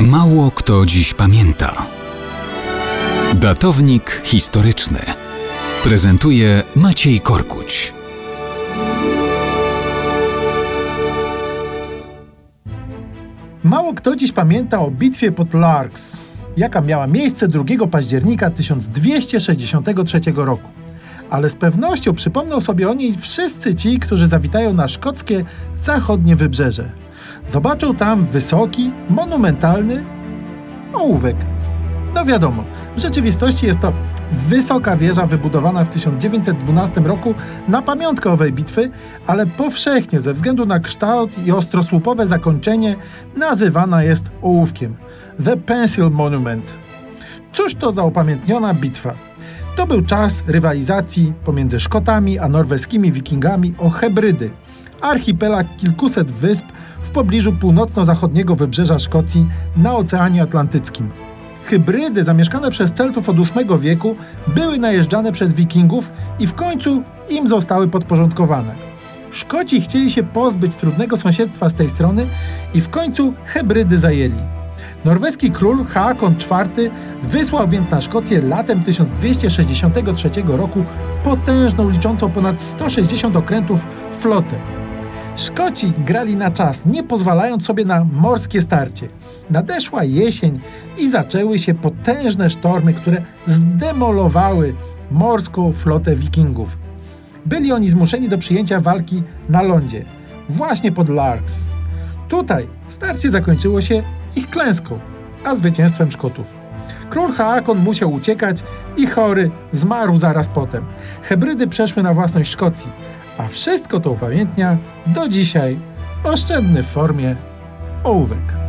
Mało kto dziś pamięta. Datownik historyczny prezentuje Maciej Korkuć. Mało kto dziś pamięta o bitwie pod Largs, jaka miała miejsce 2 października 1263 roku. Ale z pewnością przypomną sobie o niej wszyscy ci, którzy zawitają na szkockie zachodnie wybrzeże. Zobaczą tam wysoki, monumentalny ołówek. No wiadomo, w rzeczywistości jest to wysoka wieża wybudowana w 1912 roku na pamiątkę owej bitwy, ale powszechnie ze względu na kształt i ostrosłupowe zakończenie nazywana jest ołówkiem. The Pencil Monument. Cóż to za upamiętniona bitwa? To był czas rywalizacji pomiędzy Szkotami a norweskimi wikingami o Hebrydy, archipelag kilkuset wysp w pobliżu północno-zachodniego wybrzeża Szkocji na Oceanie Atlantyckim. Hybrydy zamieszkane przez Celtów od VIII wieku były najeżdżane przez Wikingów i w końcu im zostały podporządkowane. Szkoci chcieli się pozbyć trudnego sąsiedztwa z tej strony i w końcu Hebrydy zajęli. Norweski król Haakon IV wysłał więc na Szkocję latem 1263 roku potężną, liczącą ponad 160 okrętów flotę. Szkoci grali na czas, nie pozwalając sobie na morskie starcie. Nadeszła jesień i zaczęły się potężne sztormy, które zdemolowały morską flotę wikingów. Byli oni zmuszeni do przyjęcia walki na lądzie, właśnie pod Larks. Tutaj starcie zakończyło się ich klęską, a zwycięstwem Szkotów. Król Haakon musiał uciekać i chory zmarł zaraz potem. Hebrydy przeszły na własność Szkocji, a wszystko to upamiętnia do dzisiaj oszczędny w formie ołówek.